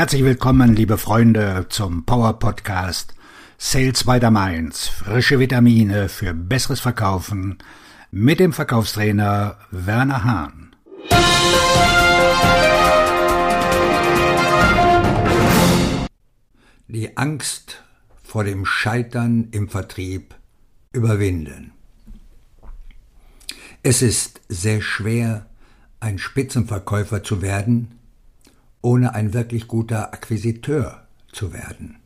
Herzlich willkommen, liebe Freunde, zum Power Podcast Sales by the Mainz. Frische Vitamine für besseres Verkaufen mit dem Verkaufstrainer Werner Hahn. Die Angst vor dem Scheitern im Vertrieb überwinden. Es ist sehr schwer, ein Spitzenverkäufer zu werden, ohne ein wirklich guter Akquisiteur zu werden.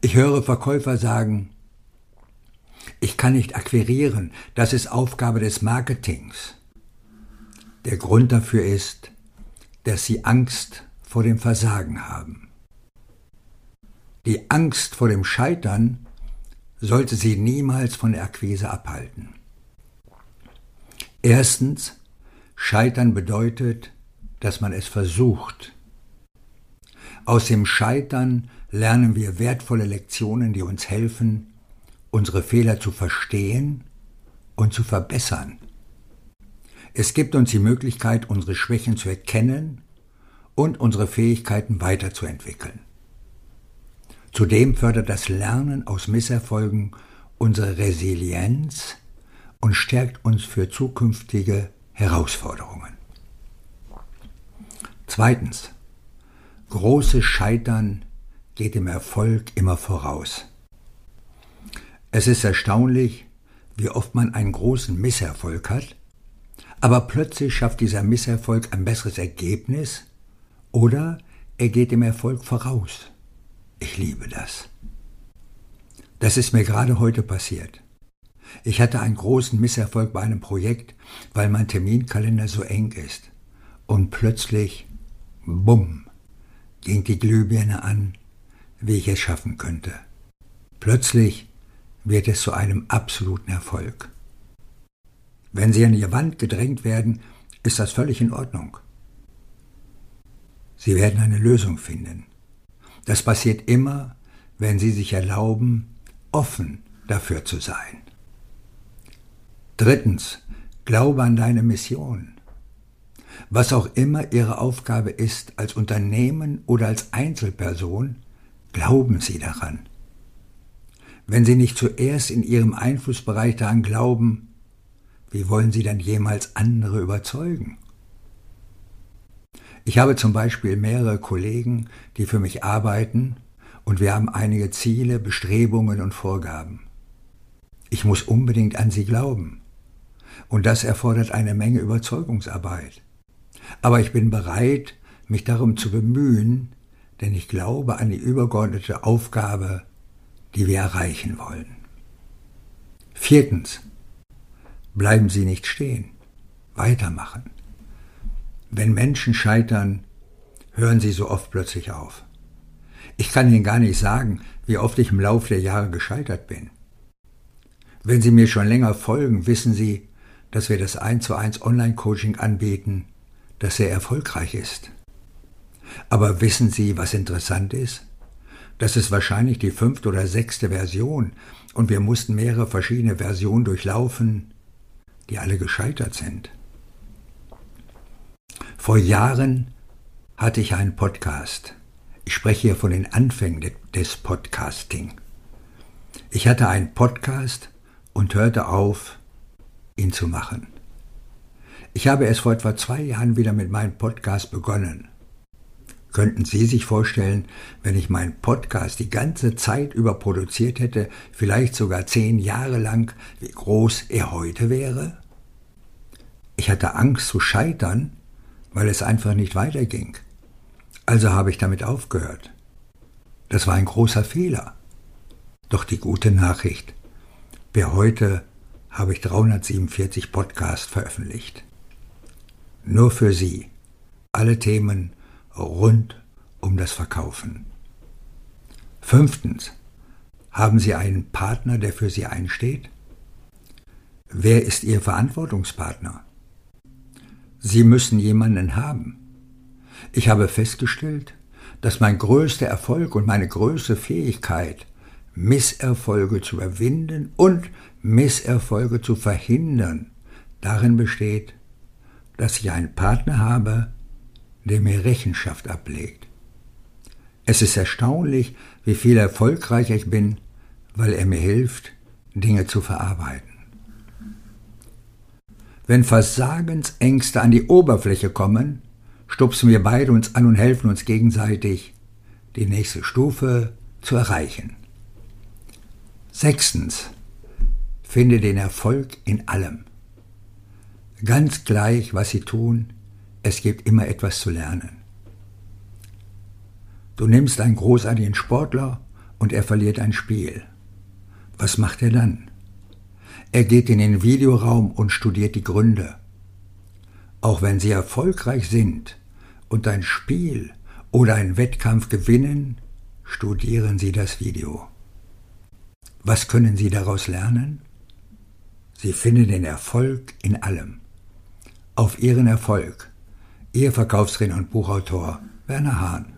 Ich höre Verkäufer sagen, ich kann nicht akquirieren, das ist Aufgabe des Marketings. Der Grund dafür ist, dass sie Angst vor dem Versagen haben. Die Angst vor dem Scheitern sollte sie niemals von der Akquise abhalten. Erstens, Scheitern bedeutet, dass man es versucht. Aus dem Scheitern lernen wir wertvolle Lektionen, die uns helfen, unsere Fehler zu verstehen und zu verbessern. Es gibt uns die Möglichkeit, unsere Schwächen zu erkennen und unsere Fähigkeiten weiterzuentwickeln. Zudem fördert das Lernen aus Misserfolgen unsere Resilienz und stärkt uns für zukünftige Herausforderungen. Zweitens. Großes Scheitern geht dem Erfolg immer voraus. Es ist erstaunlich, wie oft man einen großen Misserfolg hat, aber plötzlich schafft dieser Misserfolg ein besseres Ergebnis oder er geht dem Erfolg voraus. Ich liebe das. Das ist mir gerade heute passiert. Ich hatte einen großen Misserfolg bei einem Projekt, weil mein Terminkalender so eng ist. Und plötzlich, bumm, ging die Glühbirne an, wie ich es schaffen könnte. Plötzlich wird es zu einem absoluten Erfolg. Wenn Sie an Ihr Wand gedrängt werden, ist das völlig in Ordnung. Sie werden eine Lösung finden. Das passiert immer, wenn Sie sich erlauben, offen dafür zu sein. Drittens, glaube an deine Mission. Was auch immer Ihre Aufgabe ist, als Unternehmen oder als Einzelperson, glauben Sie daran. Wenn Sie nicht zuerst in Ihrem Einflussbereich daran glauben, wie wollen Sie dann jemals andere überzeugen? Ich habe zum Beispiel mehrere Kollegen, die für mich arbeiten, und wir haben einige Ziele, Bestrebungen und Vorgaben. Ich muss unbedingt an sie glauben. Und das erfordert eine Menge Überzeugungsarbeit. Aber ich bin bereit, mich darum zu bemühen, denn ich glaube an die übergeordnete Aufgabe, die wir erreichen wollen. Viertens. Bleiben Sie nicht stehen. Weitermachen. Wenn Menschen scheitern, hören sie so oft plötzlich auf. Ich kann Ihnen gar nicht sagen, wie oft ich im Laufe der Jahre gescheitert bin. Wenn Sie mir schon länger folgen, wissen Sie, dass wir das 1 zu 1 Online-Coaching anbieten, das sehr erfolgreich ist. Aber wissen Sie, was interessant ist? Das ist wahrscheinlich die fünfte oder sechste Version und wir mussten mehrere verschiedene Versionen durchlaufen, die alle gescheitert sind. Vor Jahren hatte ich einen Podcast. Ich spreche hier von den Anfängen des Podcasting. Ich hatte einen Podcast und hörte auf, ihn zu machen. Ich habe erst vor etwa zwei Jahren wieder mit meinem Podcast begonnen. Könnten Sie sich vorstellen, wenn ich meinen Podcast die ganze Zeit über produziert hätte, vielleicht sogar zehn Jahre lang, wie groß er heute wäre? Ich hatte Angst zu scheitern, weil es einfach nicht weiterging. Also habe ich damit aufgehört. Das war ein großer Fehler. Doch die gute Nachricht. Wer heute habe ich 347 Podcasts veröffentlicht. Nur für Sie. Alle Themen rund um das Verkaufen. Fünftens. Haben Sie einen Partner, der für Sie einsteht? Wer ist Ihr Verantwortungspartner? Sie müssen jemanden haben. Ich habe festgestellt, dass mein größter Erfolg und meine größte Fähigkeit, Misserfolge zu überwinden und Misserfolge zu verhindern, darin besteht, dass ich einen Partner habe, der mir Rechenschaft ablegt. Es ist erstaunlich, wie viel erfolgreicher ich bin, weil er mir hilft, Dinge zu verarbeiten. Wenn Versagensängste an die Oberfläche kommen, stupsen wir beide uns an und helfen uns gegenseitig, die nächste Stufe zu erreichen. Sechstens. Finde den Erfolg in allem. Ganz gleich, was Sie tun, es gibt immer etwas zu lernen. Du nimmst einen großartigen Sportler und er verliert ein Spiel. Was macht er dann? Er geht in den Videoraum und studiert die Gründe. Auch wenn Sie erfolgreich sind und ein Spiel oder einen Wettkampf gewinnen, studieren Sie das Video. Was können Sie daraus lernen? Sie finden den Erfolg in allem. Auf Ihren Erfolg. Ihr Verkaufstrainer und Buchautor Werner Hahn.